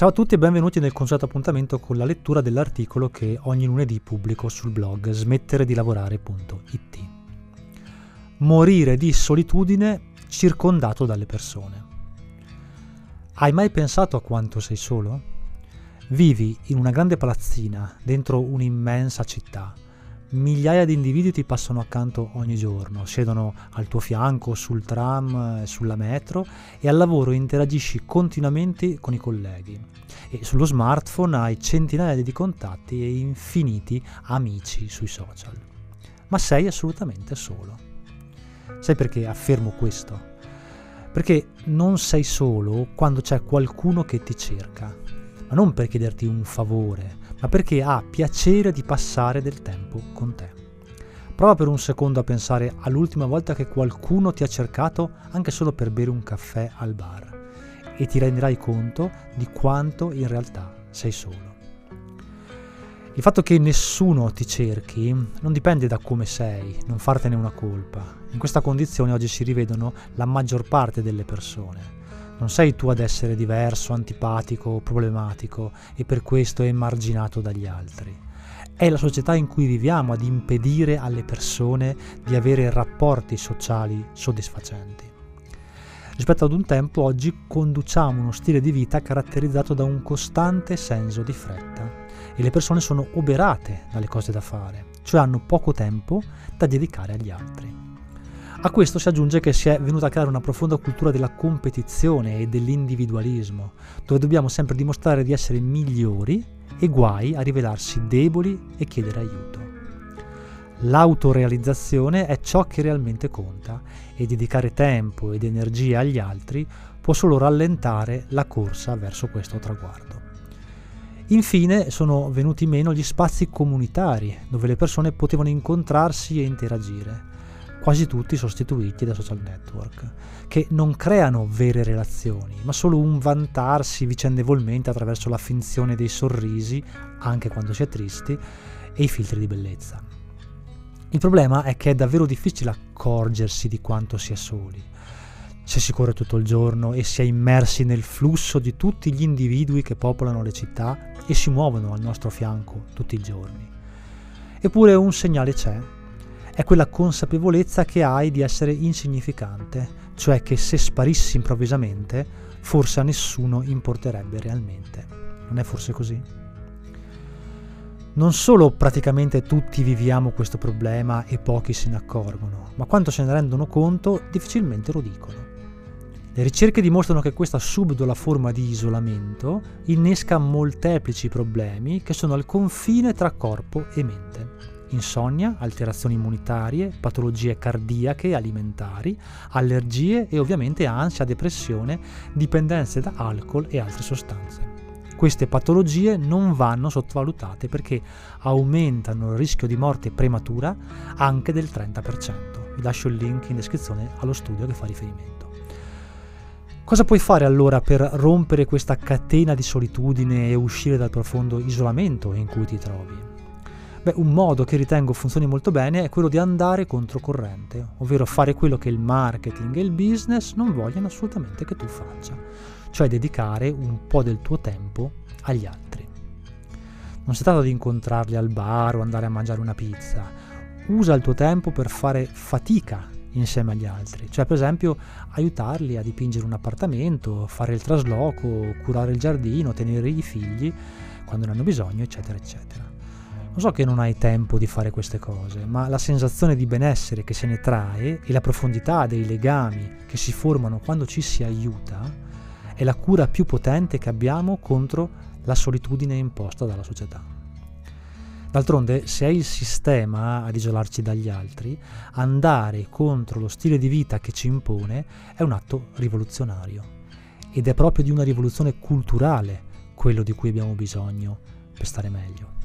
Ciao a tutti e benvenuti nel consueto appuntamento con la lettura dell'articolo che ogni lunedì pubblico sul blog smettere di lavorare.it. Morire di solitudine circondato dalle persone. Hai mai pensato a quanto sei solo? Vivi in una grande palazzina dentro un'immensa città migliaia di individui ti passano accanto ogni giorno, siedono al tuo fianco, sul tram, sulla metro e al lavoro interagisci continuamente con i colleghi. E sullo smartphone hai centinaia di contatti e infiniti amici sui social. Ma sei assolutamente solo. Sai perché affermo questo? Perché non sei solo quando c'è qualcuno che ti cerca, ma non per chiederti un favore, ma perché ha piacere di passare del tempo con te. Prova per un secondo a pensare all'ultima volta che qualcuno ti ha cercato anche solo per bere un caffè al bar e ti renderai conto di quanto in realtà sei solo. Il fatto che nessuno ti cerchi non dipende da come sei, non fartene una colpa. In questa condizione oggi si rivedono la maggior parte delle persone non sei tu ad essere diverso, antipatico o problematico e per questo emarginato dagli altri. È la società in cui viviamo ad impedire alle persone di avere rapporti sociali soddisfacenti. Rispetto ad un tempo, oggi conduciamo uno stile di vita caratterizzato da un costante senso di fretta e le persone sono oberate dalle cose da fare, cioè hanno poco tempo da dedicare agli altri. A questo si aggiunge che si è venuta a creare una profonda cultura della competizione e dell'individualismo, dove dobbiamo sempre dimostrare di essere migliori e guai a rivelarsi deboli e chiedere aiuto. L'autorealizzazione è ciò che realmente conta e dedicare tempo ed energia agli altri può solo rallentare la corsa verso questo traguardo. Infine sono venuti meno gli spazi comunitari dove le persone potevano incontrarsi e interagire quasi tutti sostituiti da social network, che non creano vere relazioni, ma solo un vantarsi vicendevolmente attraverso la finzione dei sorrisi, anche quando si è tristi, e i filtri di bellezza. Il problema è che è davvero difficile accorgersi di quanto si è soli. Se si corre tutto il giorno e si è immersi nel flusso di tutti gli individui che popolano le città e si muovono al nostro fianco tutti i giorni. Eppure un segnale c'è è quella consapevolezza che hai di essere insignificante, cioè che se sparissi improvvisamente, forse a nessuno importerebbe realmente. Non è forse così? Non solo praticamente tutti viviamo questo problema e pochi se ne accorgono, ma quando se ne rendono conto difficilmente lo dicono. Le ricerche dimostrano che questa subdola forma di isolamento innesca molteplici problemi che sono al confine tra corpo e mente insonnia, alterazioni immunitarie, patologie cardiache e alimentari, allergie e ovviamente ansia, depressione, dipendenze da alcol e altre sostanze. Queste patologie non vanno sottovalutate perché aumentano il rischio di morte prematura anche del 30%. Vi lascio il link in descrizione allo studio che fa riferimento. Cosa puoi fare allora per rompere questa catena di solitudine e uscire dal profondo isolamento in cui ti trovi? Beh, un modo che ritengo funzioni molto bene è quello di andare controcorrente, ovvero fare quello che il marketing e il business non vogliono assolutamente che tu faccia, cioè dedicare un po' del tuo tempo agli altri. Non si tratta di incontrarli al bar o andare a mangiare una pizza, usa il tuo tempo per fare fatica insieme agli altri, cioè per esempio aiutarli a dipingere un appartamento, fare il trasloco, curare il giardino, tenere i figli quando ne hanno bisogno, eccetera, eccetera. Non so che non hai tempo di fare queste cose, ma la sensazione di benessere che se ne trae e la profondità dei legami che si formano quando ci si aiuta è la cura più potente che abbiamo contro la solitudine imposta dalla società. D'altronde, se è il sistema ad isolarci dagli altri, andare contro lo stile di vita che ci impone è un atto rivoluzionario. Ed è proprio di una rivoluzione culturale quello di cui abbiamo bisogno per stare meglio.